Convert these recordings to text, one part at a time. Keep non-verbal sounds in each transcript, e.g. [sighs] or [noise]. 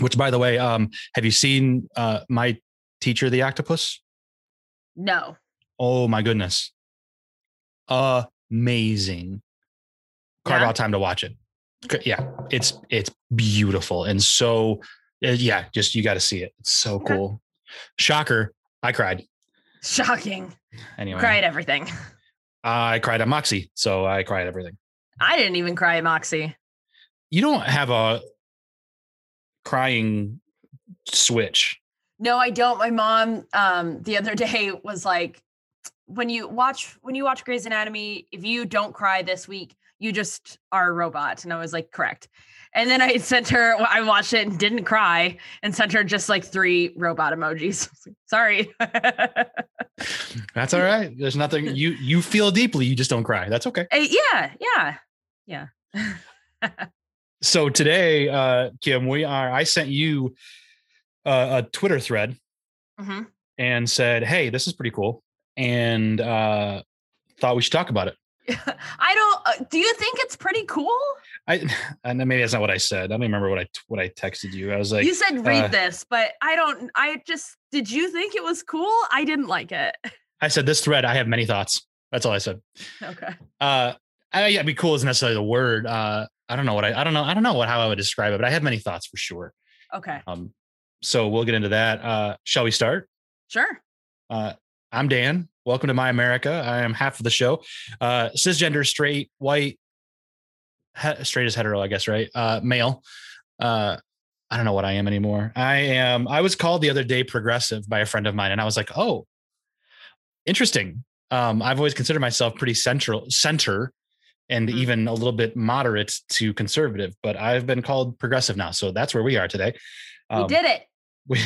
Which, by the way, um, have you seen uh, my teacher, the octopus? No. Oh my goodness, amazing! Carve Yeah? out time to watch it. Yeah, it's it's beautiful and so uh, yeah, just you got to see it. It's so Okay. cool. Shocker, I cried. Shocking. Anyway, Cried everything. I cried at Moxie, so I cried everything. I didn't even cry at Moxie. You don't have a crying switch. No, I don't. My mom um the other day was like when you watch when you watch Grey's Anatomy, if you don't cry this week, you just are a robot. And I was like, correct. And then I [laughs] sent her I watched it and didn't cry and sent her just like three robot emojis. [laughs] Sorry. That's all right. There's nothing you you feel deeply. You just don't cry. That's okay. Uh, yeah, yeah. Yeah. [laughs] So today, uh, Kim, we are. I sent you uh, a Twitter thread hmm and said, "Hey, this is pretty cool," and uh, thought we should talk about it. [laughs] I don't uh, do you think it's pretty cool? I [sighs] and maybe that's not what I said. I don't remember what I what I texted you. I was like, you said read uh, this, but I don't I just did you think it was cool? I didn't like it. I said this thread. I have many thoughts. That's all I said. Okay. Uh, I, yeah, be cool isn't necessarily the word. Uh, I don't know what I I don't know I don't know what how I would describe it, but I have many thoughts for sure. Okay. Um, so we'll get into that. Uh, shall we start? Sure. Uh, I'm Dan. Welcome to My America. I am half of the show. Uh, cisgender, straight, white, he- straight as hetero, I guess, right? Uh, male. Uh, I don't know what I am anymore. I am. I was called the other day progressive by a friend of mine, and I was like, oh, interesting. Um, I've always considered myself pretty central, center, and Mhm. even a little bit moderate to conservative, but I've been called progressive now. So that's where we are today. we Um, did it. [laughs] we,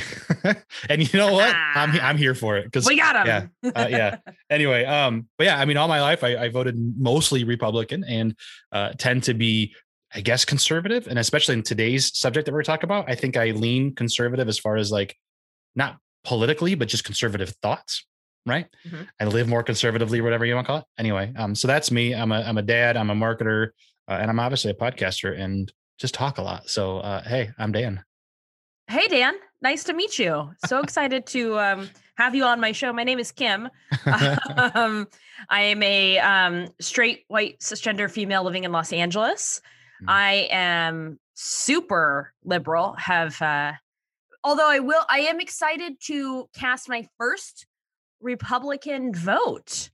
and you know what? I'm I'm here for it because We got him. yeah, uh, yeah. [laughs] Anyway, um, but yeah, I mean, all my life I, I voted mostly Republican and uh, tend to be, I guess, conservative, and especially in today's subject that we're talking about, I think I lean conservative as far as like not politically, but just conservative thoughts. Right. Mhm. I live more conservatively, whatever you want to call it. Anyway, um, so that's me. I'm a I'm a dad. I'm a marketer, uh, and I'm obviously a podcaster and just talk a lot. So uh, hey, I'm Dan. Hey Dan, nice to meet you. So [laughs] excited to um, have you on my show. My name is Kim. [laughs] [laughs] um, I am a um, straight white cisgender female living in Los Angeles. Mm. I am super liberal. Have uh, although I will, I am excited to cast my first Republican vote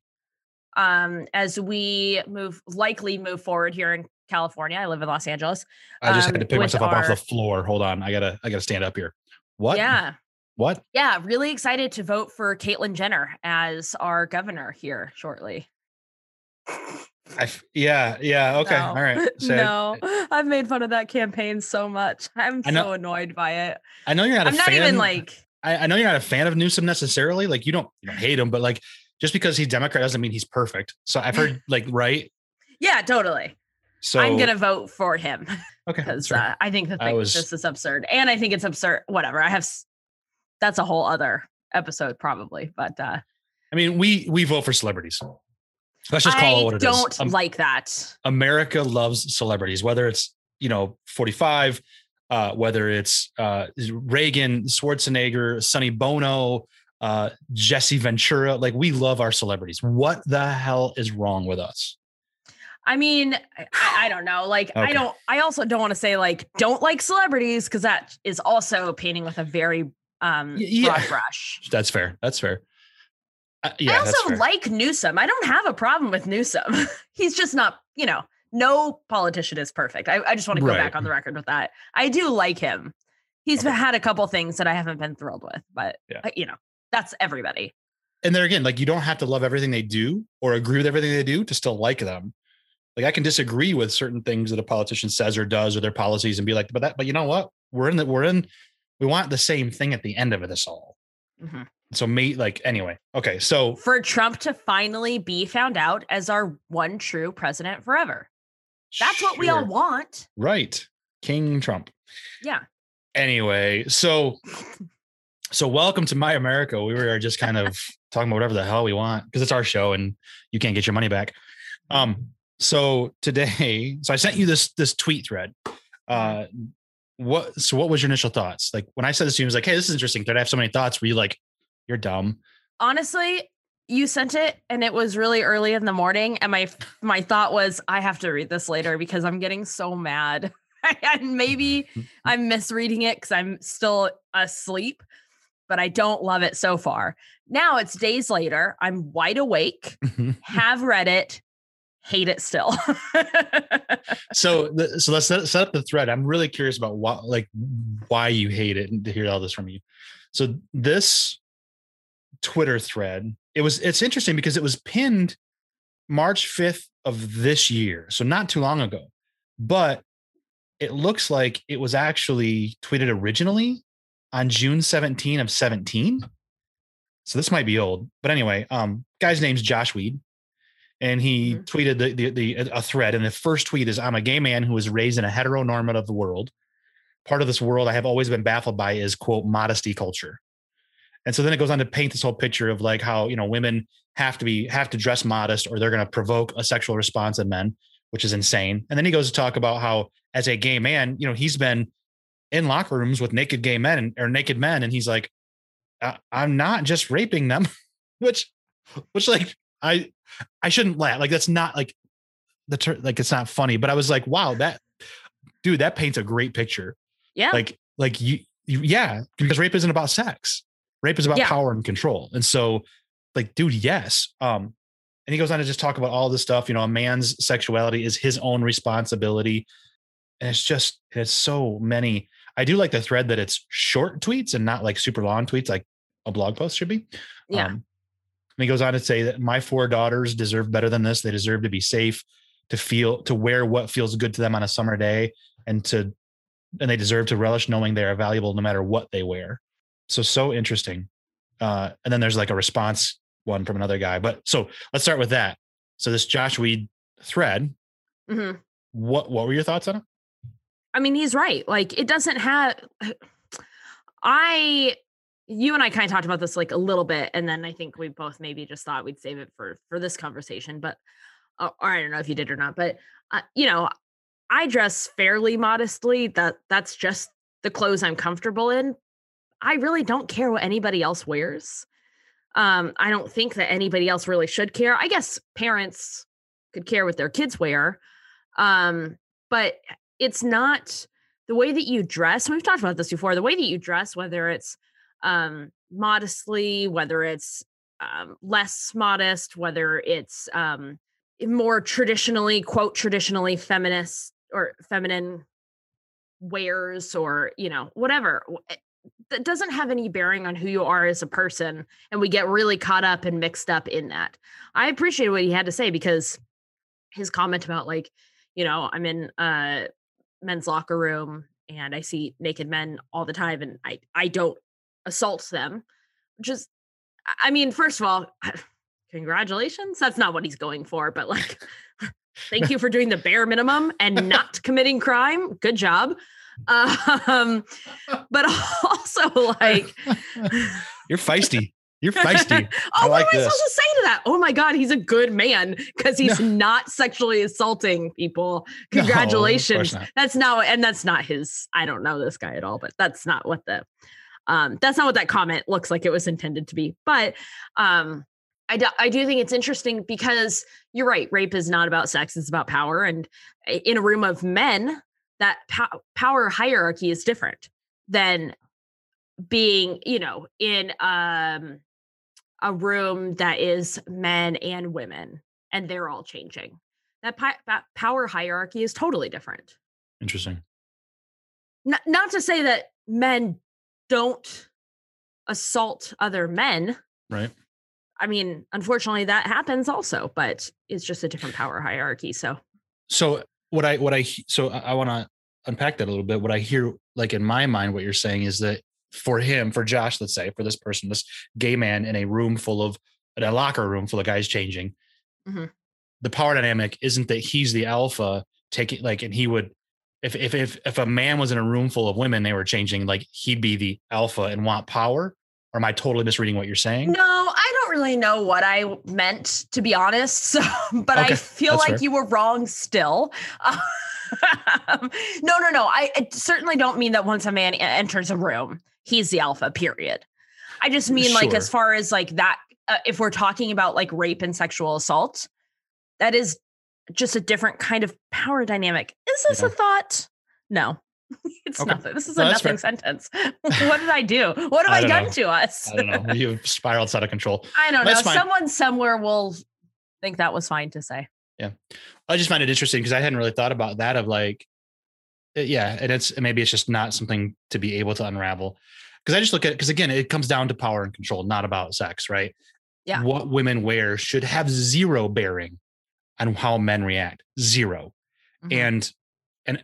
um, as we move likely move forward here in California. I live in Los Angeles. I just um, had to pick myself up off the floor. Hold on, I gotta I gotta stand up here. What? Yeah. What? Yeah, really excited to vote for Caitlyn Jenner as our governor here shortly. I yeah yeah okay No. all right. [laughs] Say- no, I've made fun of that campaign so much. I'm know- so annoyed by it. I know you're not I'm not fan. even like, I, I know you're not a fan of Newsom necessarily. Like you don't you don't hate him, but like just because he's Democrat doesn't mean he's perfect. So I've heard [laughs] like right. yeah, totally. So I'm gonna vote for him [laughs] okay. because uh, I think that I was- this is absurd, and I think it's absurd. Whatever. I have. That's a whole other episode, probably. But uh, I mean, we we vote for celebrities. Let's just call I it what it is. don't Um, like that. America loves celebrities, whether it's you know 45, uh, whether it's uh, Reagan, Schwarzenegger, Sonny Bono, uh, Jesse Ventura. Like we love our celebrities. What the hell is wrong with us? I mean, I, I don't know. Like, Okay. I don't. I also don't want to say like don't like celebrities because that is also painting with a very um yeah. broad brush. That's fair. That's fair. Uh, yeah, I also like Newsom. I don't have a problem with Newsom. [laughs] He's just not. You know, no politician is perfect. I, I just want to go Right. back on the record with that. I do like him. He's Okay. had a couple things that I haven't been thrilled with, but Yeah. uh, you know, that's everybody. and there again, like you don't have to love everything they do or agree with everything they do to still like them. Like I can disagree with certain things that a politician says or does or their policies and be like, but that, but you know what? We're in the we're in, we want the same thing at the end of it this all. Mhm. So me, like anyway. Okay. So For Trump to finally be found out as our one true president forever. That's what we all want. Right. King Trump. Yeah. Anyway, so so welcome to My America. We were just kind of talking about whatever the hell we want because it's our show and you can't get your money back. Um, so today, so I sent you this this tweet thread. Uh what so what was your initial thoughts? Like when I said this to you, I was like, hey, this is interesting. Did I have so many thoughts? Were you like, you're dumb? Honestly, you sent it and it was really early in the morning and my my thought was I have to read this later because I'm getting so mad. [laughs] and maybe [laughs] I'm misreading it cuz I'm still asleep, but I don't love it so far. Now it's days later. I'm wide awake, [laughs] have read it, hate it still. so the, so let's set, set up the thread. I'm really curious about what like why you hate it and to hear all this from you. So this Twitter thread, it was it's interesting because it was pinned March 5th of this year, so not too long ago. But it looks like it was actually tweeted originally on June 17 of 17. So this might be old. But anyway, um guy's name's Josh Weed and he mm-hmm. tweeted the, the, the a thread and the first tweet is i'm a gay man who was raised in a heteronormative world part of this world i have always been baffled by is quote modesty culture and so then it goes on to paint this whole picture of like how you know women have to be have to dress modest or they're going to provoke a sexual response in men which is insane and then he goes to talk about how as a gay man you know he's been in locker rooms with naked gay men or naked men and he's like i'm not just raping them [laughs] which which like i I shouldn't laugh. Like that's not like the ter- like it's not funny, but I was like, wow, that dude, that paints a great picture. Yeah. Like like you, you yeah, because rape isn't about sex. Rape is about yeah. power and control. And so like dude, yes. Um and he goes on to just talk about all this stuff, you know, a man's sexuality is his own responsibility. And it's just it's so many. I do like the thread that it's short tweets and not like super long tweets like a blog post should be. Yeah. Um, and he goes on to say that my four daughters deserve better than this. They deserve to be safe, to feel, to wear what feels good to them on a summer day, and to, and they deserve to relish knowing they are valuable no matter what they wear. So, so interesting. Uh, and then there's like a response one from another guy. But so let's start with that. So this Josh Weed thread, mm-hmm. what what were your thoughts on it? I mean, he's right. Like it doesn't have. I you and I kind of talked about this like a little bit, and then I think we both maybe just thought we'd save it for for this conversation. But uh, or I don't know if you did or not, but uh, you know, I dress fairly modestly. That that's just the clothes I'm comfortable in. I really don't care what anybody else wears. Um, I don't think that anybody else really should care. I guess parents could care what their kids wear, um, but it's not the way that you dress. We've talked about this before. The way that you dress, whether it's um, modestly, whether it's um, less modest, whether it's um, more traditionally, quote, traditionally feminist or feminine wears or, you know, whatever. That doesn't have any bearing on who you are as a person. And we get really caught up and mixed up in that. I appreciate what he had to say because his comment about, like, you know, I'm in a men's locker room and I see naked men all the time and I I don't assaults them, Just I mean, first of all, [sighs] congratulations. That's not what he's going for, but like, [laughs] thank [laughs] you for doing the bare minimum and not committing crime. Good job. Um, but [laughs] also like, [laughs] you're feisty. You're [laughs] feisty. oh, like what am I supposed to say to that? Oh my God, he's a good man because he's no. not sexually assaulting people. Congratulations. No, that's not, and that's not his. I don't know this guy at all, but that's not what the um, that's not what that comment looks like it was intended to be. But um, I do, I do think it's interesting because you're right. Rape is not about sex; it's about power. And in a room of men, that po- power hierarchy is different than being, you know, in um, a room that is men and women, and they're all changing. That, pi- that power hierarchy is totally different. Interesting. Not, not to say that men don't assault other men. Right. I mean, unfortunately that happens also, but it's just a different power hierarchy. So So what I what I so I, I want to unpack that a little bit. What I hear like in my mind what you're saying is that for him, for Josh, let's say, for this person, this gay man in a room full of in a locker room full of guys changing, mm-hmm. the power dynamic isn't that he's the alpha taking like and he would if if if if a man was in a room full of women, they were changing, like he'd be the alpha and want power. Or am I totally misreading what you're saying? No, I don't really know what I meant to be honest. [laughs] So, but okay, I feel like fair. you were wrong still. [laughs] no, no, no. I, I certainly don't mean that once a man enters a room, he's the alpha, period. I just mean like as far as like that, uh, if we're talking about like rape and sexual assault, that is just a different kind of power dynamic. Is this Yeah. a thought? No. [laughs] It's Okay. nothing. This is No, a that's nothing sentence. [laughs] what did I do? What have I I, done know. to us? I don't know. You've spiraled out of control. I don't know. Fine. Someone somewhere will think that was fine to say. Yeah. I just find it interesting because I hadn't really thought about that of like, uh, yeah, and it's maybe it's just not something to be able to unravel. Because I just look at because again, it comes down to power and control, not about sex, right? Yeah. What women wear should have zero bearing on how men react. 0 Mhm. And and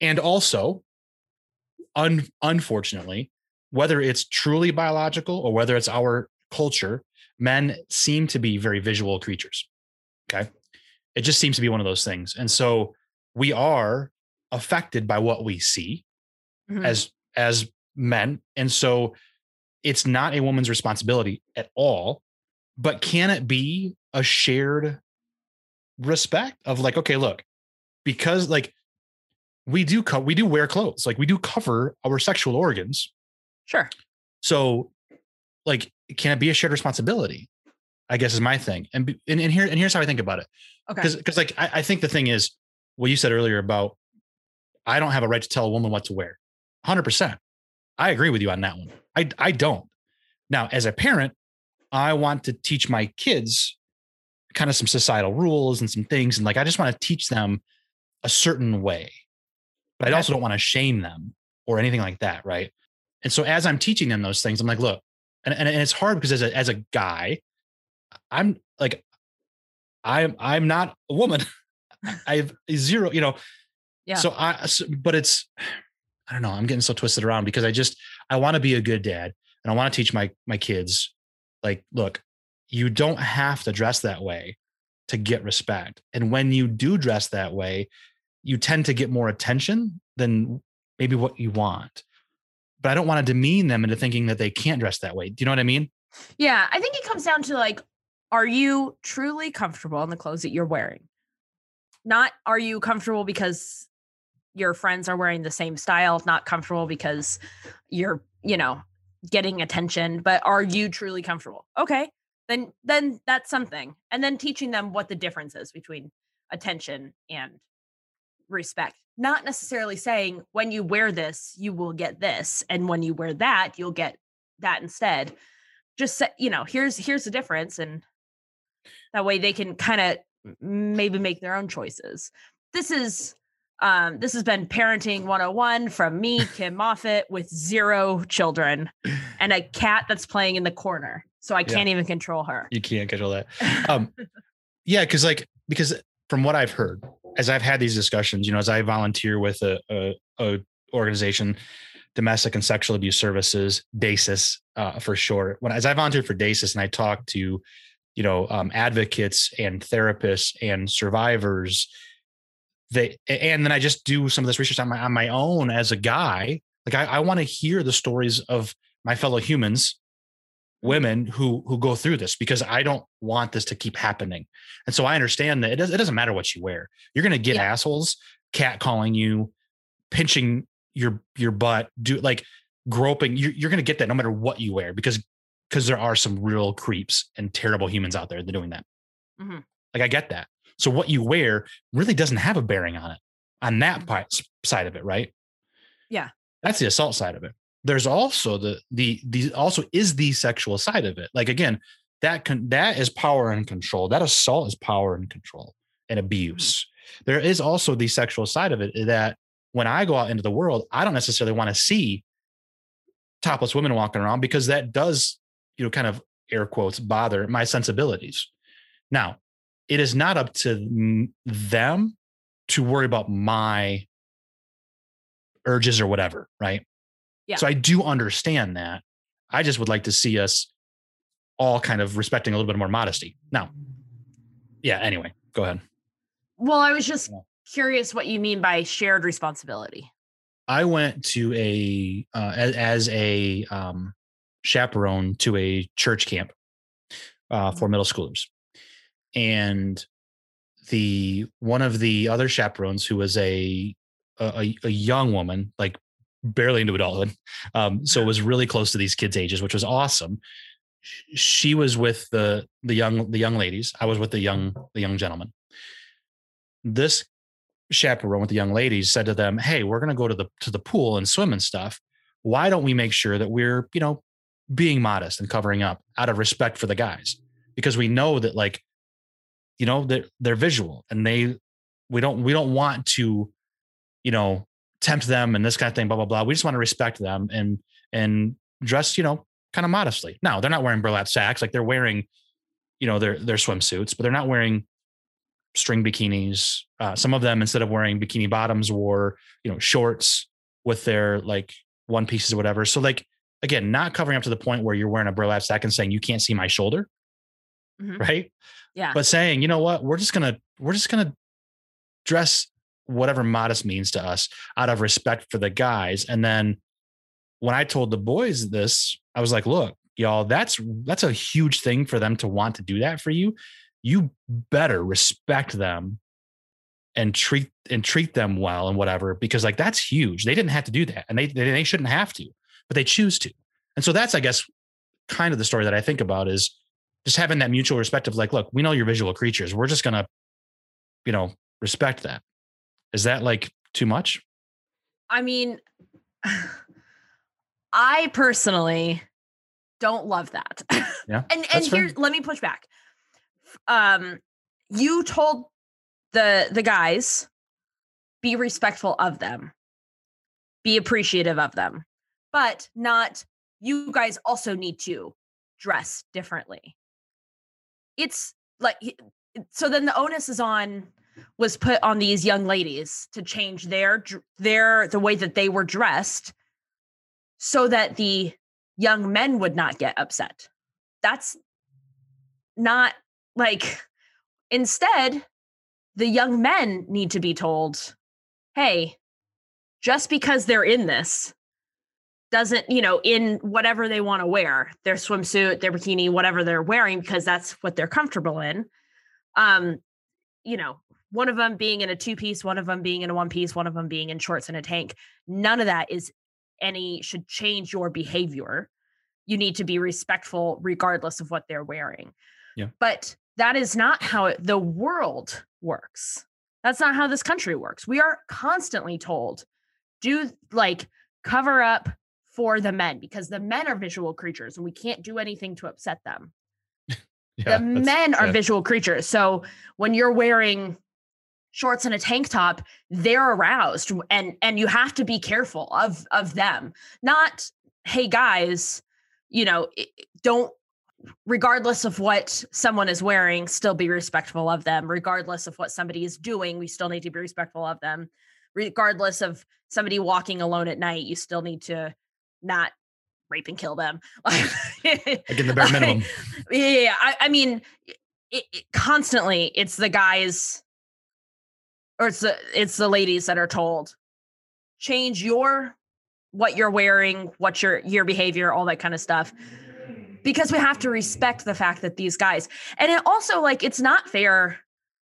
and also, un, unfortunately, whether it's truly biological or whether it's our culture, men seem to be very visual creatures. Okay. It just seems to be one of those things. And so we are affected by what we see Mhm. as as men. And so it's not a woman's responsibility at all. But can it be a shared respect of like, okay, look, because like we do co- we do wear clothes, like we do cover our sexual organs. Sure. So, like, can it be a shared responsibility? I guess is my thing. And and, and here and here's how I think about it. Okay. Because because like I, I think the thing is what you said earlier about I don't have a right to tell a woman what to wear. Hundred percent. I agree with you on that one. I I don't. Now, as a parent, I want to teach my kids kind of some societal rules and some things, and like I just want to teach them a certain way, but I also don't want to shame them or anything like that, right? And so as I'm teaching them those things, I'm like, look, and and, and it's hard because as a as a guy, I'm like, I'm I'm not a woman. [laughs] I have zero, you know. Yeah. So I, so- but it's, I don't know. I'm getting so twisted around because I just I want to be a good dad and I want to teach my my kids, like, look, you don't have to dress that way to get respect, and when you do dress that way, you tend to get more attention than maybe what you want. But I don't want to demean them into thinking that they can't dress that way. Do you know what I mean? Yeah, I think it comes down to like, are you truly comfortable in the clothes that you're wearing? Not are you comfortable because your friends are wearing the same style, not comfortable because you're, you know, getting attention, but are you truly comfortable? Okay. Then then that's something. And then teaching them what the difference is between attention and respect. Not necessarily saying when you wear this, you will get this, and when you wear that, you'll get that instead just say, you know, here's here's the difference, and that way they can kind of maybe make their own choices. This is um this has been parenting 101 from me, [laughs] Kim Moffitt, with zero children and a cat that's playing in the corner. So I can't even control her. You can't control that. Um, [laughs] yeah, because like because from what I've heard, as I've had these discussions, you know, as I volunteer with a, a, a organization, Domestic and Sexual Abuse Services, DASIS uh, for short. When as I volunteered for DASIS and I talked to, you know, um, advocates and therapists and survivors, they and then I just do some of this research on my on my own as a guy. Like I, I want to hear the stories of my fellow humans women who who go through this because I don't want this to keep happening. And so I understand that it, does, it doesn't matter what you wear. You're going to get Yeah. assholes cat calling you, pinching your your butt, do like groping. You're, you're going to get that no matter what you wear because because there are some real creeps and terrible humans out there that are doing that. Mhm. Like I get that. So what you wear really doesn't have a bearing on it on that part, side of it, right? Yeah. That's the assault side of it there's also the the the also is the sexual side of it. Like again that can that is power and control. That assault is power and control and mm-hmm. abuse. There is also the sexual side of it eh, that when i go out into the world i don't necessarily want to see topless women walking around because that does you know kind of air quotes bother my sensibilities. Now it is not up to them to worry about my urges or whatever right Yeah. so I do understand that. I just would like to see us all kind of respecting a little bit more modesty. Now, yeah, anyway, go ahead. Well, I was just curious what you mean by shared responsibility. I went to a uh, as, as a um, chaperone to a church camp uh, for middle schoolers, and the one of the other chaperones who was a a, a young woman, like barely into adulthood, um, so it was really close to these kids' ages, which was awesome. She was with the the young the young ladies. I was with the young the young gentleman. This chaperone with the young ladies said to them, "Hey, we're going to go to the to the pool and swim and stuff. Why don't we make sure that we're you know being modest and covering up out of respect for the guys because we know that like you know they're they're visual and they we don't we don't want to you know tempt them and this kind of thing blah blah blah. We just want to respect them and and dress you know kind of modestly. Now they're not wearing burlap sacks. Like they're wearing you know their their swimsuits but they're not wearing string bikinis. Uh, some of them instead of wearing bikini bottoms wore you know shorts with their like one pieces or whatever. So like again not covering up to the point where you're wearing a burlap sack and saying you can't see my shoulder Mhm. right? Yeah. but saying you know what? We're just gonna we're just gonna dress whatever modest means to us out of respect for the guys and then when i told the boys this i was like look y'all that's that's a huge thing for them to want to do that for you you better respect them and treat and treat them well and whatever because like that's huge they didn't have to do that and they they, shouldn't have to but they choose to and so that's i guess kind of the story that i think about is just having that mutual respect of like, look, we know you're visual creatures. We're just gonna, you know, respect that. Is that like too much? I mean, [sighs] I personally don't love that. Yeah, [laughs] and and fair. here, let me push back. Um, you told the the guys be respectful of them, be appreciative of them, but not you guys also need to dress differently. It's like so then the onus is on was put on these young ladies to change their their the way that they were dressed so that the young men would not get upset. That's not like instead the young men need to be told hey just because they're in this doesn't you know in whatever they want to wear their swimsuit their bikini whatever they're wearing because that's what they're comfortable in um you know one of them being in a two piece one of them being in a one piece one of them being in shorts and a tank none of that is any should change your behavior you need to be respectful regardless of what they're wearing. Yeah. But that is not how it, the world works. That's not how this country works. We are constantly told do like cover up for the men because the men are visual creatures and we can't do anything to upset them. [laughs] Yeah, the men are sad. visual creatures. So when you're wearing shorts and a tank top, they're aroused and and you have to be careful of of them. Not hey guys, you know, don't regardless of what someone is wearing, still be respectful of them. Regardless of what somebody is doing, we still need to be respectful of them. Regardless of somebody walking alone at night, you still need to not rape and kill them. [laughs] Like in the bare minimum. yeah, yeah, yeah. I, I mean, it, it, constantly it's the guys or it's the it's the ladies that are told change your what you're wearing, what your your behavior, all that kind of stuff. Because we have to respect the fact that these guys, and it also like it's not fair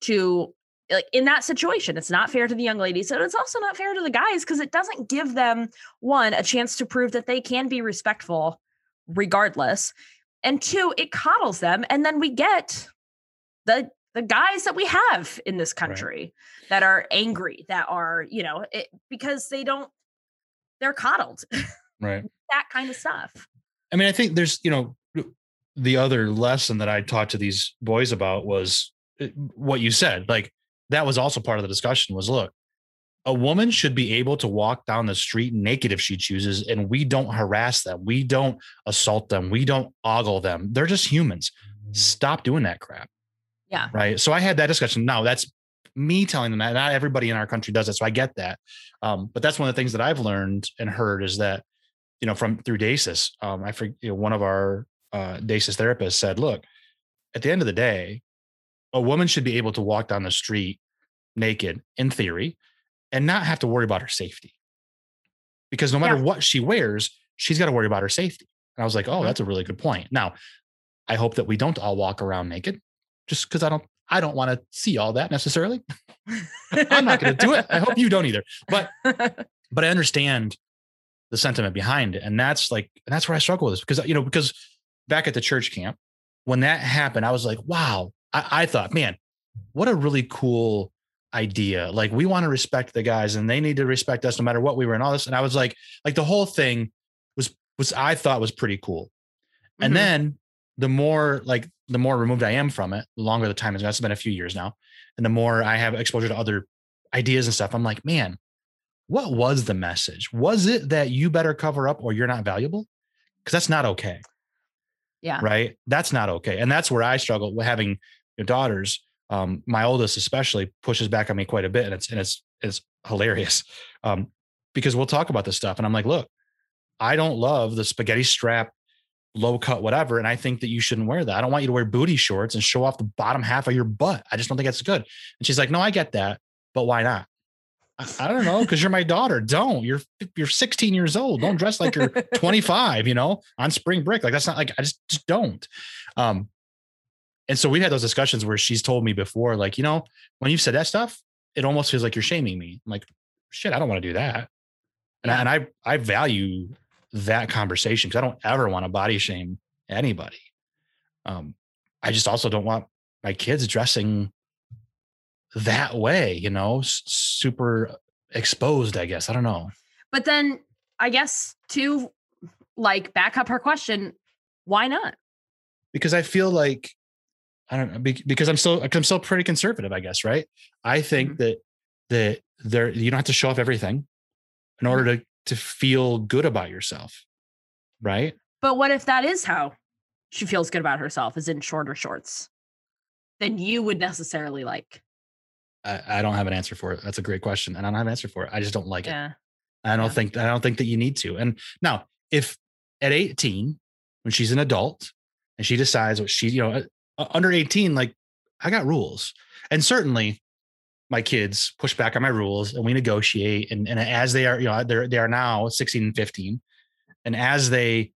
to like in that situation, it's not fair to the young ladies, and it's also not fair to the guys because it doesn't give them one a chance to prove that they can be respectful regardless, and two, it coddles them, and then we get the the guys that we have in this country that are angry, that are you know it, because they don't they're coddled, Right. [laughs] that kind of stuff. I mean, I think there's, you know, the other lesson that I taught to these boys about was uh, what you said. Like that was also part of the discussion was look, a woman should be able to walk down the street naked if she chooses, and we don't harass them. We don't assault them. We don't ogle them. They're just humans. Stop doing that crap. Yeah. Right. So I had that discussion. Now that's me telling them that. Not everybody in our country does that. So I get that. Um, but that's one of the things that I've learned and heard is that, you know, from through DASIS, um, I forget you know, one of our uh, DASIS therapists said, look, at the end of the day, a woman should be able to walk down the street naked in theory and not have to worry about her safety. Because no matter Yeah. what she wears, she's got to worry about her safety. And I was like, oh, Mhm. that's a really good point. Now, I hope that we don't all walk around naked just because I don't I don't want to see all that necessarily. [laughs] I'm not going to do it. I hope you don't either. But but I understand the sentiment behind it, and that's like and that's where I struggle with this because you know because back at the church camp when that happened, I was like, wow. I, I thought, man, what a really cool idea. Like we want to respect the guys, and they need to respect us no matter what we were and all this. And I was like, like the whole thing was was I thought was pretty cool. And Mhm. then the more like the more removed I am from it, the longer the time has it's been a few years now. And the more I have exposure to other ideas and stuff, I'm like, man, what was the message? Was it that you better cover up or you're not valuable? Because that's not okay. Yeah. Right. That's not okay. And that's where I struggle with having you know, daughters. Um, my oldest especially pushes back on me quite a bit. And it's and it's it's hilarious. Um, because we'll talk about this stuff. And I'm like, look, I don't love the spaghetti strap low cut, whatever. And I think that you shouldn't wear that. I don't want you to wear booty shorts and show off the bottom half of your butt. I just don't think that's good. And she's like, no, I get that, but why not? I, I don't know. Cause you're my daughter. Don't you're, you're 16 years old. Don't dress like you're [laughs] 25, you know, on spring break. Like that's not like, I just, just don't. Um, and so we've had those discussions where she's told me before, like, you know, when you've said that stuff, it almost feels like you're shaming me. I'm like, shit, I don't want to do that. And, I, and I, I value that conversation because I don't ever want to body shame anybody. Um, I just also don't want my kids dressing that way, you know, super exposed, I guess. I don't know. But then I guess to like back up her question, why not? Because I feel like I don't know because I'm still I'm still pretty conservative, I guess, right? I think Mhm. that that there you don't have to show off everything in order to to feel good about yourself. Right? But what if that is how she feels good about herself is in shorter shorts? than you would necessarily like. I, I don't have an answer for it. That's a great question. And I don't have an answer for it. I just don't like it. I don't Yeah. think I don't think that you need to. And now, if at 18, when she's an adult and she decides what she, you know, uh, under 18, like I got rules. And certainly my kids push back on my rules and we negotiate. And, and as they are, you know, they're they are now 16 and 15. And as they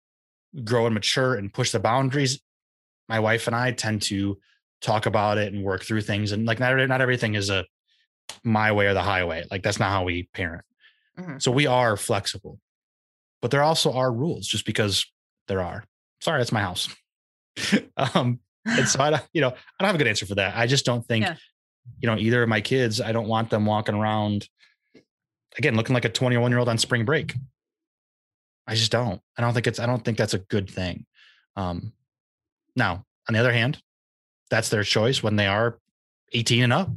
grow and mature and push the boundaries, my wife and I tend to talk about it and work through things. And like not, not everything is a my way or the highway. Like that's not how we parent. Mhm. So we are flexible, but there also are rules just because there are. Sorry, that's my house. [laughs] um, and so I, don't- you know, I don't have a good answer for that. I just don't think, Yeah. You know, either of my kids, I don't want them walking around again, looking like a 21 year old on spring break. I just don't. I don't think it's, I don't think that's a good thing. Um, now, on the other hand, that's their choice when they are 18 and up.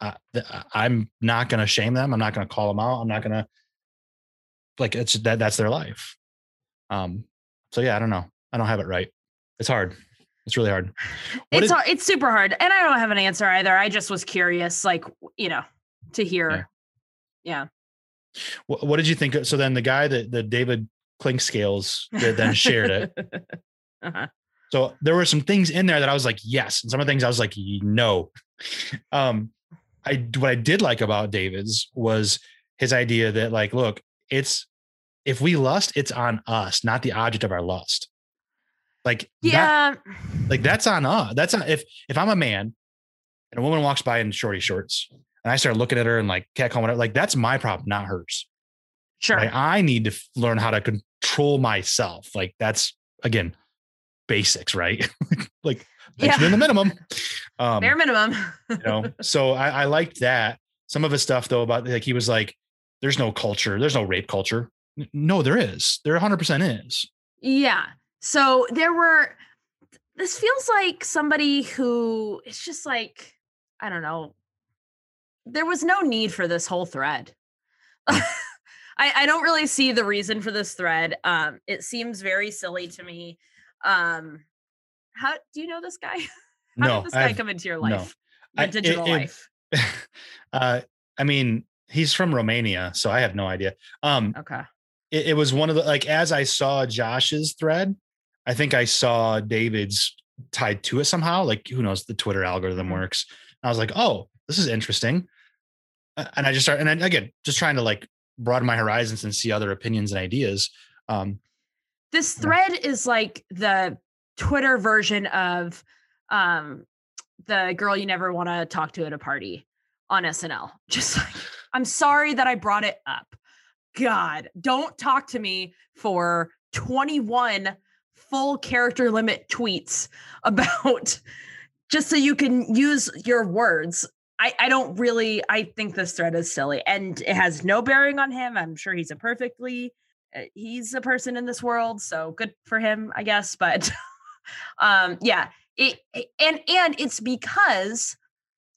Uh, th- I'm not going to shame them. I'm not going to call them out. I'm not going to like it's that that's their life. Um, so yeah, I don't know. I don't have it right. It's hard. It's really hard. What it's is- hard, it's super hard, and I don't have an answer either. I just was curious, like you know, to hear. Yeah. What, what did you think? of- So then the guy that the David Klink scales that then shared it. [laughs] uh-huh. So there were some things in there that I was like, yes, and some of the things I was like, no. Um, I what I did like about David's was his idea that like, look, it's if we lust, it's on us, not the object of our lust. Like that- Yeah. like that's on us. That's on if if I'm a man and a woman walks by in shorty shorts and I start looking at her and like catcalling whatever, like that's my problem, not hers. Sure. Like I need to learn how to control myself. Like that's again basics, right? [laughs] like Yeah. doing the minimum. [laughs] Um, Bare minimum. you know, so I, I liked that. Some of his stuff though about like he was like, "There's no culture. There's no rape culture." No, there is. There 100 percent is. Yeah. So there were, this feels like somebody who it's just like, I don't know. There was no need for this whole thread. [laughs] I, I don't really see the reason for this thread. Um, it seems very silly to me. Um, how do you know this guy? [laughs] How No, did this guy I've- come into your no. life? Your I- it- digital it- life. [laughs] uh, I mean, he's from Romania, so I have no idea. Um, Okay. it, it was one of the like as I saw Josh's thread, I think I saw David's tied to it somehow. Like who knows, the Twitter algorithm Mhm. works. I was like, oh, this is interesting. And I just started, and I, again, just trying to like broaden my horizons and see other opinions and ideas. Um, this Yeah. thread is like the twitter version of um the girl you never want to talk to at a party on SNL. [laughs] Just like, I'm sorry that I brought it up. God, don't talk to me for 21 full character limit tweets about [laughs] just so you can use your words. I, I don't really I think this thread is silly and it has no bearing on him. I'm sure he's a perfectly uh, he's a person in this world, so good for him, I guess. [laughs] But um yeah, it, and and it's because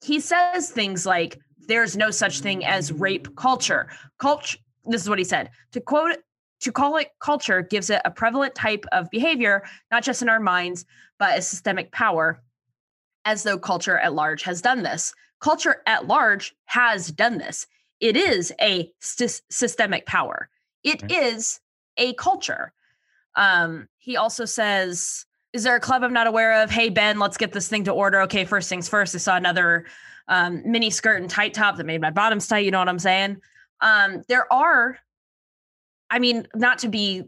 he says things like there's no such thing as rape culture. Culture this is what he said. To quote to call it culture gives it a prevalent type of behavior, not just in our minds, but a systemic power, as though culture at large has done this. Culture at large has done this. It is a st- systemic power. It right. is a culture. Um, he also says, Is there a club I'm not aware of? Hey, Ben, let's get this thing to order. Okay, first things first. I saw another um, mini skirt and tight top that made my bottoms tight. You know what I'm saying? Um, there are I mean, not to be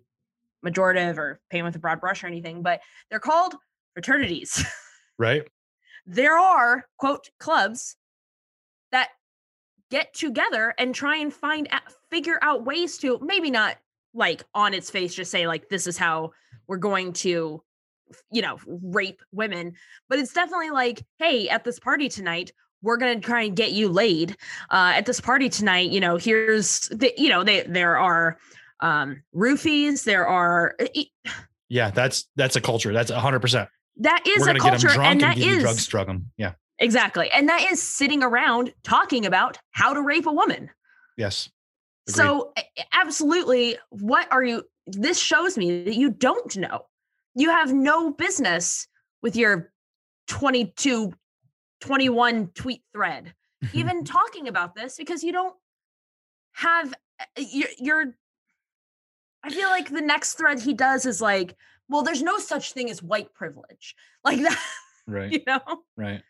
majorative or paint with a broad brush or anything, but they're called fraternities. [laughs] Right. there are, quote, clubs that get together and try and find figure out ways to maybe not like on its face just say like this is how we're going to you know rape women but it's definitely like hey at this party tonight we're going to try and get you laid uh, at this party tonight you know here's the you know they there are um, roofies. There are. Yeah, that's that's a culture. That's hundred percent. That is a culture, and that is drugs, drug them. Yeah, exactly, and that is sitting around talking about how to rape a woman. Yes. Agreed. So, absolutely, what are you? This shows me that you don't know. You have no business with your 22, 21 tweet thread, [laughs] even talking about this because you don't have you're, you're I feel like the next thread he does is like, well, there's no such thing as white privilege. [laughs] Like that. Right. You know? Right.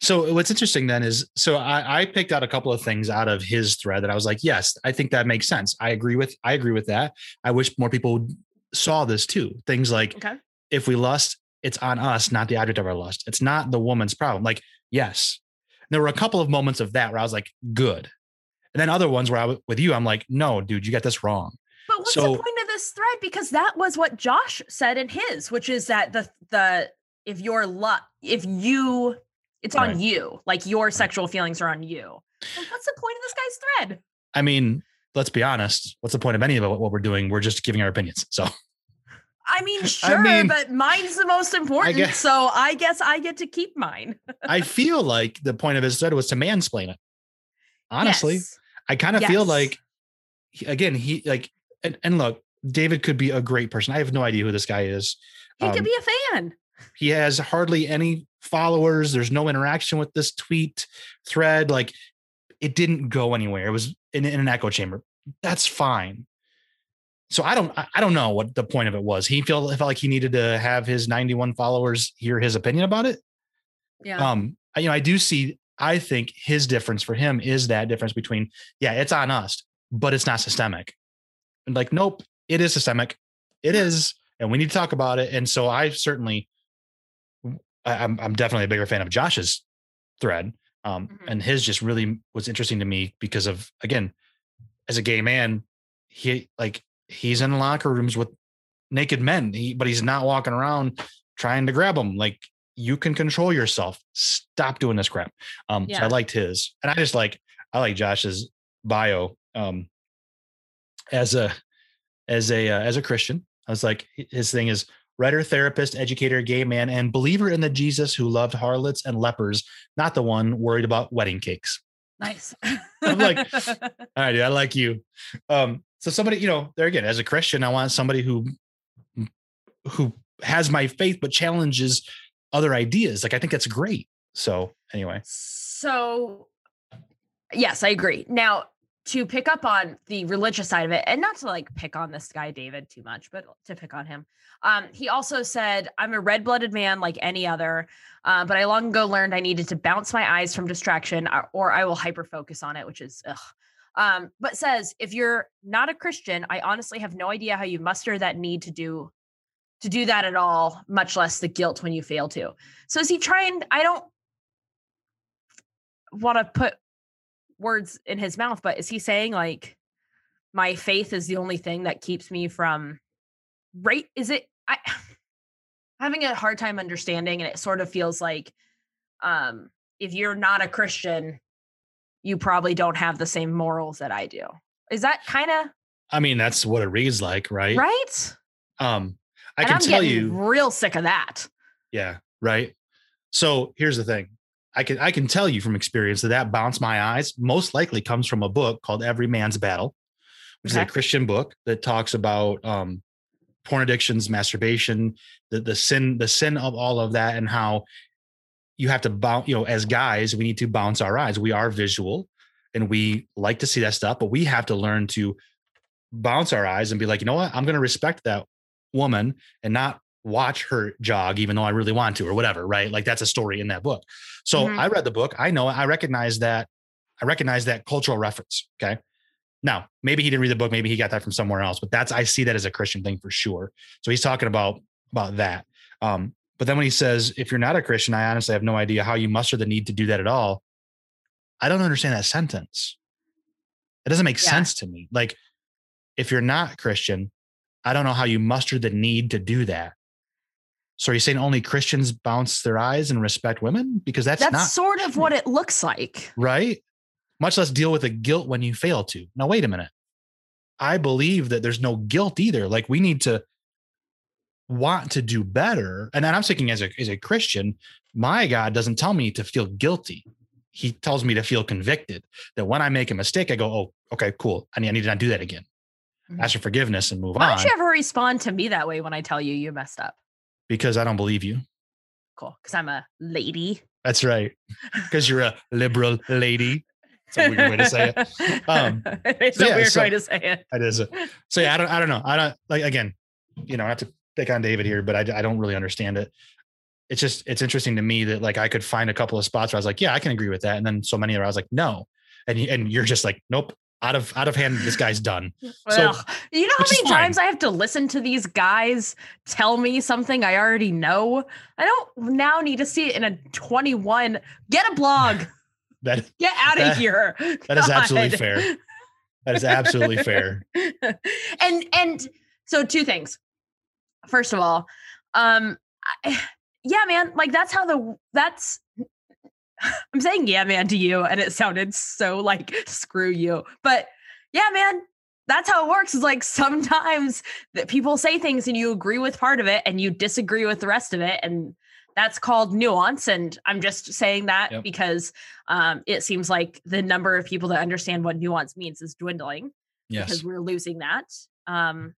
So what's interesting then is so I, I picked out a couple of things out of his thread that I was like, yes, I think that makes sense. I agree with I agree with that. I wish more people saw this too. Things like okay. if we lust, it's on us, not the object of our lust. It's not the woman's problem. Like, yes. There were a couple of moments of that where I was like, good. And then other ones where I with you, I'm like, no, dude, you got this wrong. What's so, the point of this thread? Because that was what Josh said in his, which is that the the if you're luck if you it's right. on you, like your sexual feelings are on you. what's the point of this guy's thread? I mean, let's be honest. What's the point of any of what we're doing? We're just giving our opinions. So I mean, [laughs] sure, I mean, but mine's the most important. I guess, so I guess I get to keep mine. I [laughs] feel like the point of his thread was to mansplain it. Honestly, yes. I kind of yes. feel like, again, he like and, and look, David could be a great person. I have no idea who this guy is. He um, could be a fan. He has hardly any followers. There's no interaction with this tweet thread. Like it didn't go anywhere. It was in, in an echo chamber. That's fine. So I don't I don't know what the point of it was. He felt felt like he needed to have his 91 followers hear his opinion about it. Yeah. Um, you know, I do see I think his difference for him is that difference between, yeah, it's on us, but it's not systemic. And like, nope, it is systemic. It is, and we need to talk about it. And so I certainly, I'm I'm definitely a bigger fan of Josh's thread. Um, mm-hmm. and his just really was interesting to me because of again, as a gay man, he like he's in locker rooms with naked men, he, but he's not walking around trying to grab them. Like you can control yourself. Stop doing this crap. Um, yeah. so I liked his, and I just like I like Josh's bio. Um, as a as a uh, as a Christian. I was like, his thing is writer, therapist, educator, gay man, and believer in the Jesus who loved harlots and lepers, not the one worried about wedding cakes. Nice. I'm like, [laughs] all right, dude, I like you. Um, so somebody, you know, there again, as a Christian, I want somebody who who has my faith but challenges other ideas. Like I think that's great. So anyway. So yes, I agree. Now to pick up on the religious side of it and not to like pick on this guy david too much but to pick on him um, he also said i'm a red-blooded man like any other uh, but i long ago learned i needed to bounce my eyes from distraction or, uh, or i will hyper focus on it which is ugh. Um, but says if you're not a christian i honestly have no idea how you muster that need to do to do that at all much less the guilt when you fail to so is he trying i don't want to put words in his mouth, but is he saying like my faith is the only thing that keeps me from right? Is it I [sighs] having a hard time understanding and it sort of feels like um if you're not a Christian, you probably don't have the same morals that I do. Is that kind of I mean, that's what it reads like, right? right? Um, I and can I'm tell you, real sick of that. yeah, right. So here's the thing. I can I can tell you from experience that that bounce my eyes most likely comes from a book called Every Man's Battle, which is a Christian book that talks about um, porn addictions, masturbation, the the sin the sin of all of that, and how you have to bounce. You know, as guys, we need to bounce our eyes. We are visual, and we like to see that stuff, but we have to learn to bounce our eyes and be like, you know what, I'm going to respect that woman and not watch her jog, even though I really want to, or whatever. Right? Like that's a story in that book. So Mhm. I read the book. I know. I recognize that. I recognize that cultural reference. Okay. Now, maybe he didn't read the book. Maybe he got that from somewhere else. But that's I see that as a Christian thing for sure. So he's talking about about that. Um, but then when he says, "If you're not a Christian, I honestly have no idea how you muster the need to do that at all." I don't understand that sentence. It doesn't make Yeah. sense to me. Like, if you're not Christian, I don't know how you muster the need to do that. So are you saying only Christians bounce their eyes and respect women? Because that's, That's not sort of what it looks like. right? Much less deal with the guilt when you fail to. Now, wait a minute. I believe that there's no guilt either. Like we need to want to do better. And then I'm thinking as a as a Christian, my God doesn't tell me to feel guilty. He tells me to feel convicted. That when I make a mistake, I go, oh, okay, cool. I need, I need to not do that again. Mhm. Ask for forgiveness and move Why on Why don't you ever respond to me that way when I tell you you messed up? Because I don't believe you. Cool. Because I'm a lady. That's right. [laughs] Because you're a liberal lady. It's a weird way to say it. Um, [laughs] it's so a yeah, weird so- way to say it. That is. A, so yeah, I don't. I don't know. I don't like again. You know, not to pick on David here, but I, I don't really understand it. It's just it's interesting to me that like I could find a couple of spots where I was like, yeah, I can agree with that, and then so many where I was like, no, and and you're just like, nope, out of out of hand. This guy's done. [laughs] So- you know how many times I have to listen to these guys tell me something I already know? I don't now need to see it in a 21. Get a blog. [laughs] That Get out of That- here. that is absolutely fair. That is absolutely fair. [laughs] and and so two things. First of all, um I, [sighs] yeah, man, like that's how the that's I'm saying yeah, man to you and it sounded so like screw you. But yeah, man, that's how it works. Is like sometimes that people say things and you agree with part of it and you disagree with the rest of it and that's called nuance and i'm just saying that Yep. because um, it seems like the number of people that understand what nuance means is dwindling Yes, because we're losing that. Um,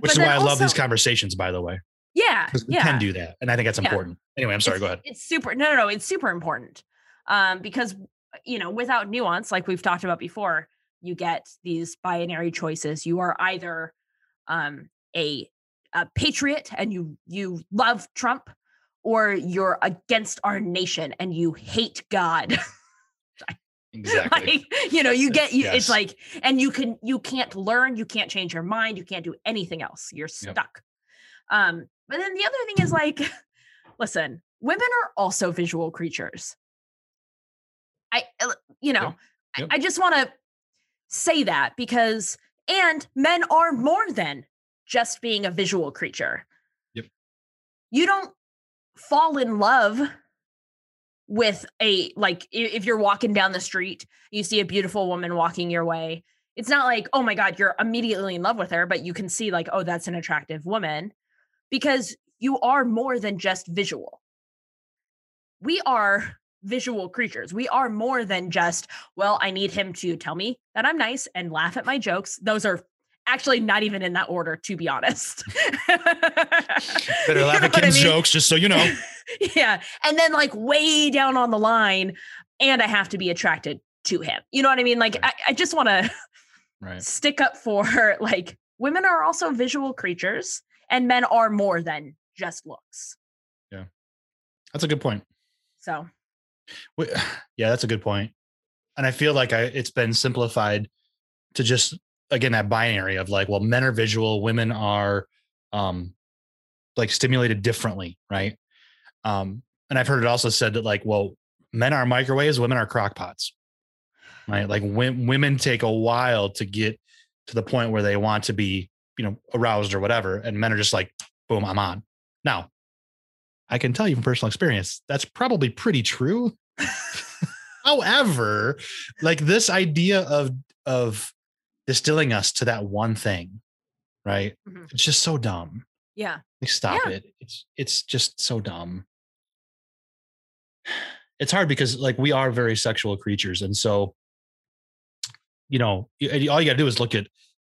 which is why I love these conversations. By the way, Yeah, because we yeah, can do that, and I think that's Yeah. important. Anyway, I'm sorry. it's, Go ahead. It's super. No, no, no. It's super important um, because you know, without nuance, like we've talked about before, you get these binary choices. You are either um, a, a patriot and you you love Trump, or you're against our nation and you hate God. [laughs] Exactly. like you know you get you, Yes. it's like and you can you can't learn you can't change your mind you can't do anything else you're Yep. stuck um but then the other thing is like [laughs] listen women are also visual creatures i uh, you know I- Yep. I, just want to say that because and men are more than just being a visual creature Yep. you don't fall in love with a like if you're walking down the street you see a beautiful woman walking your way it's not like oh my god you're immediately in love with her but you can see like oh that's an attractive woman because you are more than just visual we are visual creatures we are more than just well i need him to tell me that i'm nice and laugh at my jokes those are actually not even in that order to be honest [laughs] Better laugh at what I mean? jokes, just so you know. [laughs] yeah. And then like way down on the line, and I have to be attracted to him. You know what I mean? Like I, I just want to stick up for [laughs] like women are also visual creatures and men are more than just looks. Yeah. That's a good point. So Wait, [sighs] Yeah, that's a good point. And I feel like I it's been simplified to just again that binary of like, well, men are visual, women are um like stimulated differently, right? Um, and I've heard it also said that like, well, men are microwaves, women are crock pots. Right? Like when, women take a while to get to the point where they want to be, you know, aroused or whatever, and men are just like, boom, I'm on. Now, I can tell you from personal experience, that's probably pretty true. [laughs] However, like this idea of of distilling us to that one thing, right? Mhm. It's just so dumb. Yeah. Like stop Yeah. it. It's it's just so dumb. It's hard because like we are very sexual creatures, and so you know, all you got to do is look at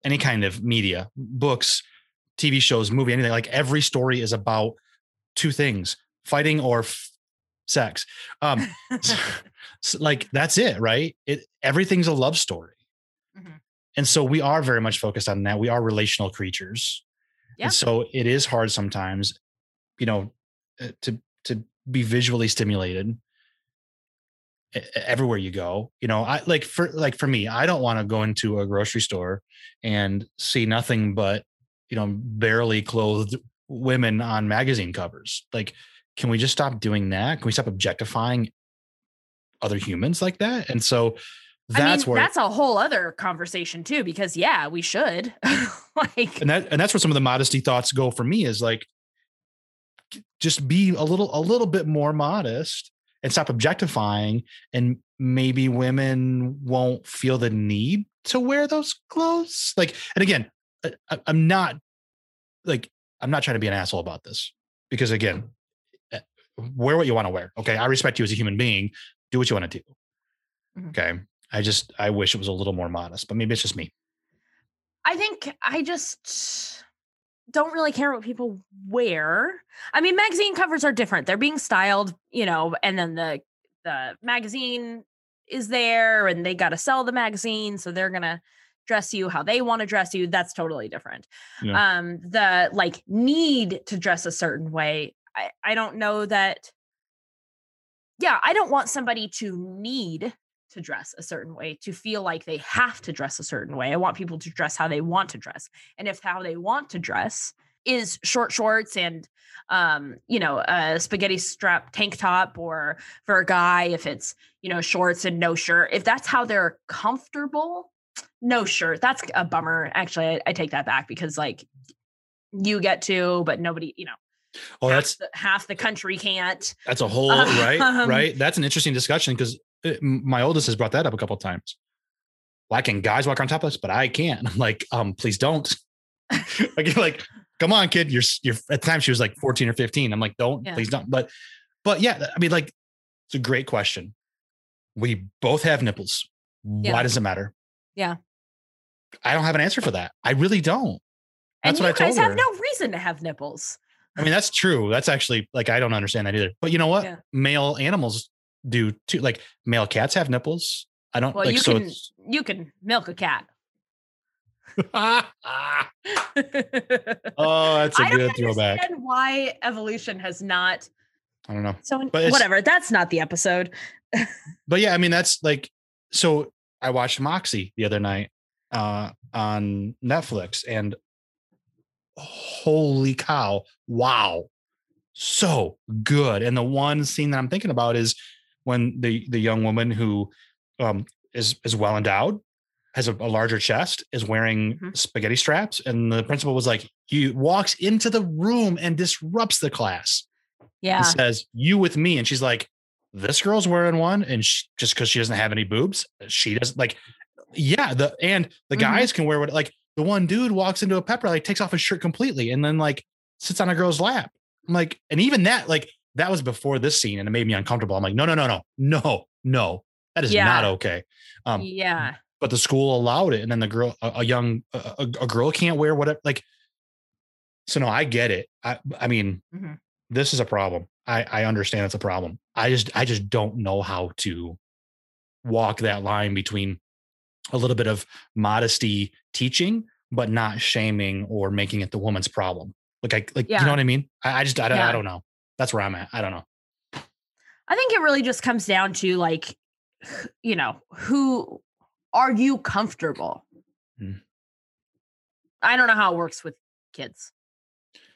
any kind of media, books, TV shows, movie, anything. Like every story is about two things: fighting or f- sex. Um, s- [laughs] like that's it, right? It everything's a love story, Mhm. and so we are very much focused on that. We are relational creatures, Yeah. and so it is hard sometimes, you know, uh, to to be visually stimulated everywhere you go. You know, I like for like for me, I don't want to go into a grocery store and see nothing but you know barely clothed women on magazine covers. Like, can we just stop doing that? Can we stop objectifying other humans like that? And so that's I mean, where that's a whole other conversation too, because yeah, we should. [laughs] like and that and that's where some of the modesty thoughts go for me is like just be a little a little bit more modest and stop objectifying and maybe women won't feel the need to wear those clothes? Like and again I- I, i'm not like i'm not trying to be an asshole about this because again eh, wear what you want to wear okay? I respect you as a human being. Do what you want to do Mhm. okay? I just i wish it was a little more modest but maybe it's just me. I think I just don't really care what people wear. I mean, magazine covers are different. They're being styled, you know, and then the the magazine is there and they got to sell the magazine, so they're going to dress you how they want to dress you. That's totally different. Yeah. Um the like need to dress a certain way. I I don't know that yeah, I don't want somebody to need to dress a certain way, to feel like they have to dress a certain way. I want people to dress how they want to dress. And if how they want to dress is short shorts and um, you know, a spaghetti strap tank top or for a guy if it's, you know, shorts and no shirt, if that's how they're comfortable, no shirt. That's a bummer. Actually, I, I take that back because like you get to, but nobody, you know, oh half that's the, half the country can't. That's a whole [laughs] Um, right, right. That's an interesting discussion because my oldest has brought that up a couple of times. Why can guys walk on top of us, but I can't? [laughs] I'm like, um, please don't. [laughs] like, like, come on, kid. You're, you're. At the time, she was like 14 or 15. I'm like, don't, Yeah. please don't. But, but yeah, I mean, like, it's a great question. We both have nipples. Yeah. Why does it matter? Yeah. I don't have an answer for that. I really don't. And That's you what I told guys have no reason to have nipples. I mean, that's true. That's actually like I don't understand that either. But you know what? Yeah. Male animals do too. Like male cats have nipples. I don't Well, like you so. can you can milk a cat. [laughs] [laughs] Oh, that's a I good throwback. understand why evolution has not. I don't know. so But whatever. That's not the episode. [laughs] But yeah, I mean, that's like so. I watched Moxie the other night uh, on Netflix, and holy cow! Wow, so good. And the one scene that I'm thinking about is when the the young woman who um, is is well endowed, has a, a larger chest, is wearing Mhm. spaghetti straps, and the principal was like, he walks into the room and disrupts the class Yeah. and says, "You with me," and she's like, "This girl's wearing one, and she, just because she doesn't have any boobs, she doesn't like." Yeah, the and the Mhm. guys can wear what like the one dude walks into a pepper like takes off his shirt completely, and then like sits on a girl's lap. I'm like, and even that like that was before this scene, and it made me uncomfortable. I'm like, no, no, no, no, no, no, that is Yeah. not okay. Um, yeah. but the school allowed it, and then the girl, a, a young, a, a girl can't wear whatever. Like, so no, I get it. I, I mean, Mhm. this is a problem. I, I understand it's a problem. I just, I just don't know how to walk that line between a little bit of modesty teaching, but not shaming or making it the woman's problem. Like, I, like, you know what I mean? I, I just, I, don't- Yeah. I don't know. That's where I'm at. I don't know. I think it really just comes down to like, you know, who are you comfortable? Hmm. I don't know how it works with kids.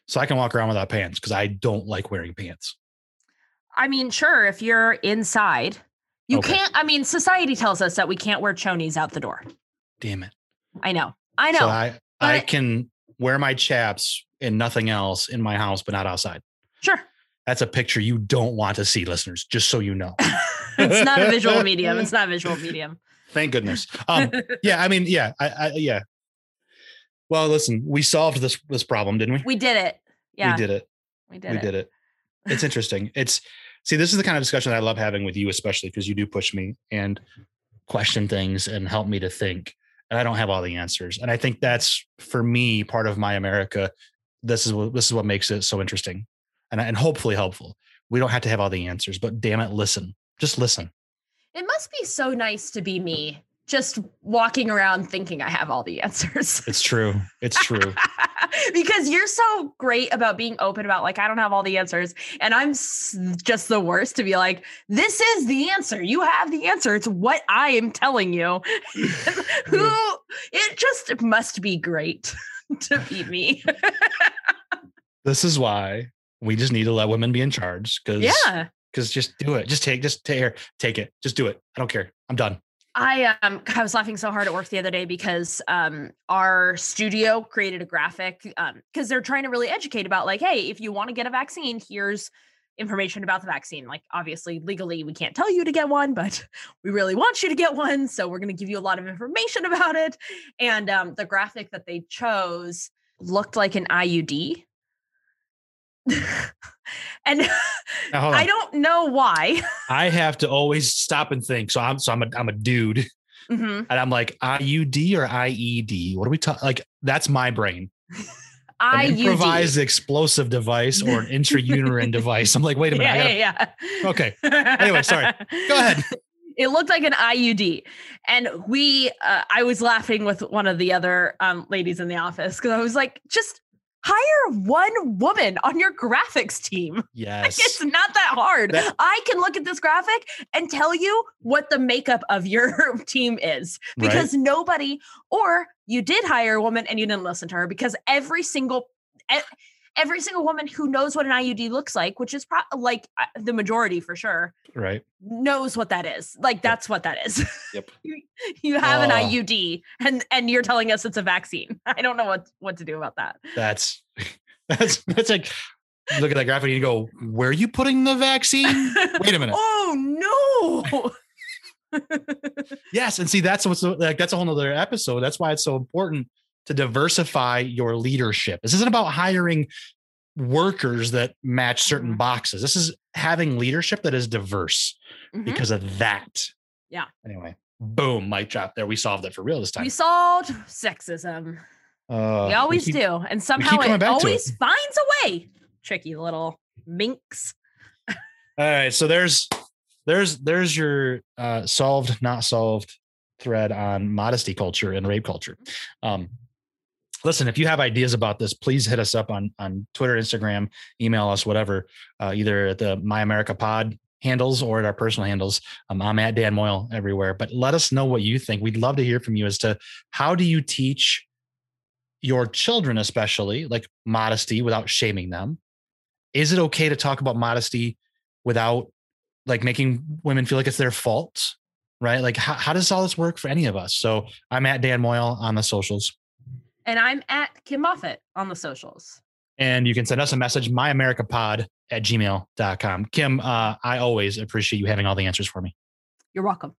So I can walk around without pants because I don't like wearing pants. I mean, sure, if you're inside, you Okay. can't. I mean, society tells us that we can't wear chonies out the door. Damn it. I know. I know. So I I can wear my chaps and nothing else in my house, but not outside. sure. That's a picture you don't want to see, listeners. Just so you know. [laughs] it's not a visual medium. It's not a visual medium. Thank goodness. Um, [laughs] yeah, I mean, yeah, I, I yeah. Well, listen, we solved this this problem, didn't we? we did it. Yeah. We did it. We did we it. did it. It's interesting. It's see, this is the kind of discussion that I love having with you, especially because you do push me and question things and help me to think. And I don't have all the answers. And I think that's for me part of my America. This is what this is what makes it so interesting and and hopefully helpful. We don't have to have all the answers, but damn it, listen. Just listen. It must be so nice to be me, just walking around thinking I have all the [laughs] answers. It's true. It's true. [laughs] because you're so great about being open about like I don't have all the answers and I'm just the worst to be like this is the answer. You have the answer. It's what I am telling you. [laughs] Who it just must be great to be me. this is why we just need to let women be in charge because yeah. because just do it. Just take just take here take it. Just do it. I don't care. I'm done. I um I was laughing so hard at work the other day because um our studio created a graphic um because they're trying to really educate about like hey if you want to get a vaccine here's information about the vaccine. Like obviously legally we can't tell you to get one but [laughs] we really want you to get one so we're going to give you a lot of information about it. And um the graphic that they chose looked like an IUD [laughs] and [laughs] now. I don't know why [laughs] I have to always stop and think so i'm so i'm a, I'm a dude Mhm. and i'm like iud or ied what are we talking like that's my brain I improvised explosive device or an intrauterine device i'm like wait a minute yeah, gotta- yeah, yeah. okay Anyway, sorry. go ahead It looked like an IUD, and we. Uh, I was laughing with one of the other um, ladies in the office because I was like, just hire one woman on your graphics team. [laughs] Like, yes it's not that hard. That- I can look at this graphic and tell you what the makeup of your [laughs] team is Right. because nobody, or you did hire a woman and you didn't listen to her because every single. Every single woman who knows what an IUD looks like, which is pro- like uh, the majority for sure, right knows what that is. Like that's what that is. Yep. [laughs] you, you have an Oh. IUD and and you're telling us it's a vaccine. [laughs] I don't know what what to do about that. that's [laughs] that's that's like look at that graphic and you go where are you putting the vaccine wait a minute oh no. Yes, and see that's what's like that's a whole nother episode. That's why it's so important to diversify your leadership. This isn't about hiring workers that match certain Mhm. boxes. This is having leadership that is diverse Mhm. because of that. Yeah. Anyway, boom, mic drop there. We solved it for real this time. We solved sexism. Uh, we always keep- do. And somehow it to it. always finds a way. Tricky little minx. All right, so there's there's there's your uh, solved not solved thread on modesty culture and rape culture. Um, listen, if you have ideas about this, please hit us up on on Twitter, Instagram, email us, whatever, uh, either at the My America Pod handles or at our personal handles. Um, I'm at Dan Moyle everywhere. But let us know what you think. We'd love to hear from you as to how do you teach your children, especially like modesty, without shaming them. Is it okay to talk about modesty without like making women feel like it's their fault? Right? Like, how, how does all this work for any of us? So I'm at Dan Moyle on the socials. And I'm at Kim Moffat on the socials. And you can send us a message, myamericapod at gmail.com. Kim, uh, I always appreciate you having all the answers for me. You're welcome.